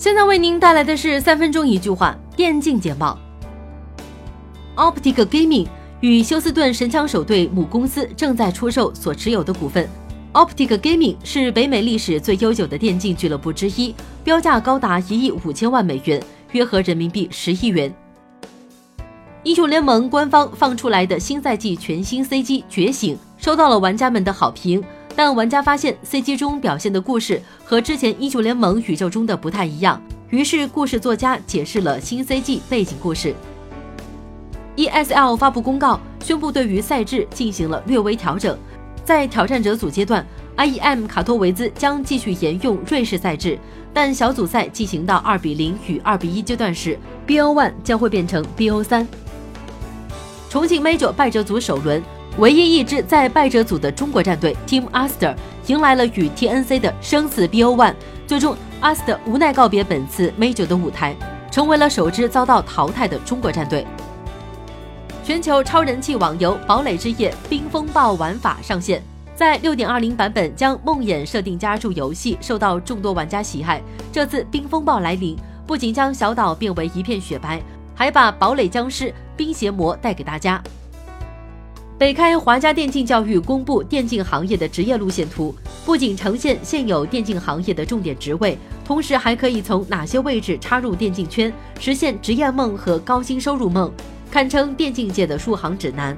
现在为您带来的是三分钟一句话电竞简报。Optic Gaming 与休斯顿神枪手队母公司正在出售所持有的股份。Optic Gaming 是北美历史最悠久的电竞俱乐部之一，标价高达一亿五千万美元，约合人民币十亿元。英雄联盟官方放出来的新赛季全新 CG 觉醒，收到了玩家们的好评。但玩家发现 CG 中表现的故事和之前英雄联盟宇宙中的不太一样，于是故事作家解释了新 CG 背景故事。ESL 发布公告，宣布对于赛制进行了略微调整，在挑战者组阶段，IEM 卡托维兹将继续沿用瑞士赛制，但小组赛进行到二比零与二比一阶段时，BO One 将会变成 BO 三。重庆 Major 败者组首轮。唯一一支在败者组的中国战队 Team Aster 迎来了与 TNC 的生死 BO1，最终 Aster 无奈告别本次 Major 的舞台，成为了首支遭到淘汰的中国战队。全球超人气网游《堡垒之夜：冰风暴》玩法上线，在6.20版本将梦魇设定加入游戏，受到众多玩家喜爱。这次冰风暴来临，不仅将小岛变为一片雪白，还把堡垒僵尸冰邪魔带给大家。北开华家电竞教育公布电竞行业的职业路线图，不仅呈现现有电竞行业的重点职位，同时还可以从哪些位置插入电竞圈，实现职业梦和高薪收入梦，堪称电竞界的数行指南。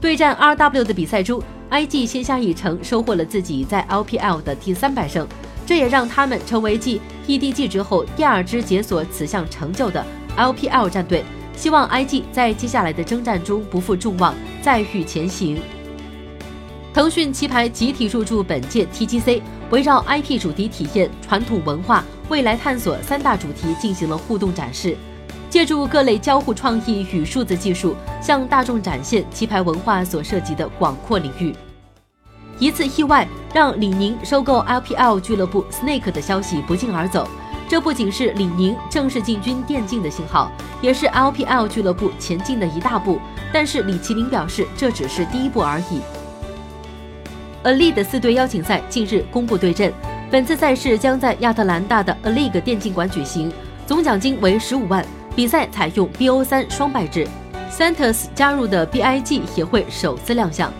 对战 RW 的比赛中，IG 先下一城收获了自己在 LPL 的第三百胜，这也让他们成为继 EDG 之后第二支解锁此项成就的 LPL 战队。希望 IG 在接下来的征战中不负众望，再续前行。腾讯棋牌集体入驻本届 TGC，围绕 IP 主题体验、传统文化、未来探索三大主题进行了互动展示，借助各类交互创意与数字技术，向大众展现棋牌文化所涉及的广阔领域。一次意外让李宁收购 LPL 俱乐部 Snake 的消息不胫而走。这不仅是李宁正式进军电竞的信号，也是 LPL 俱乐部前进的一大步。但是李麒麟表示，这只是第一步而已。A League 四队邀请赛近日公布对阵，本次赛事将在亚特兰大的 A League 电竞馆举行，总奖金为十五万。比赛采用 BO 三双败制，Santos 加入的 BIG 也会首次亮相。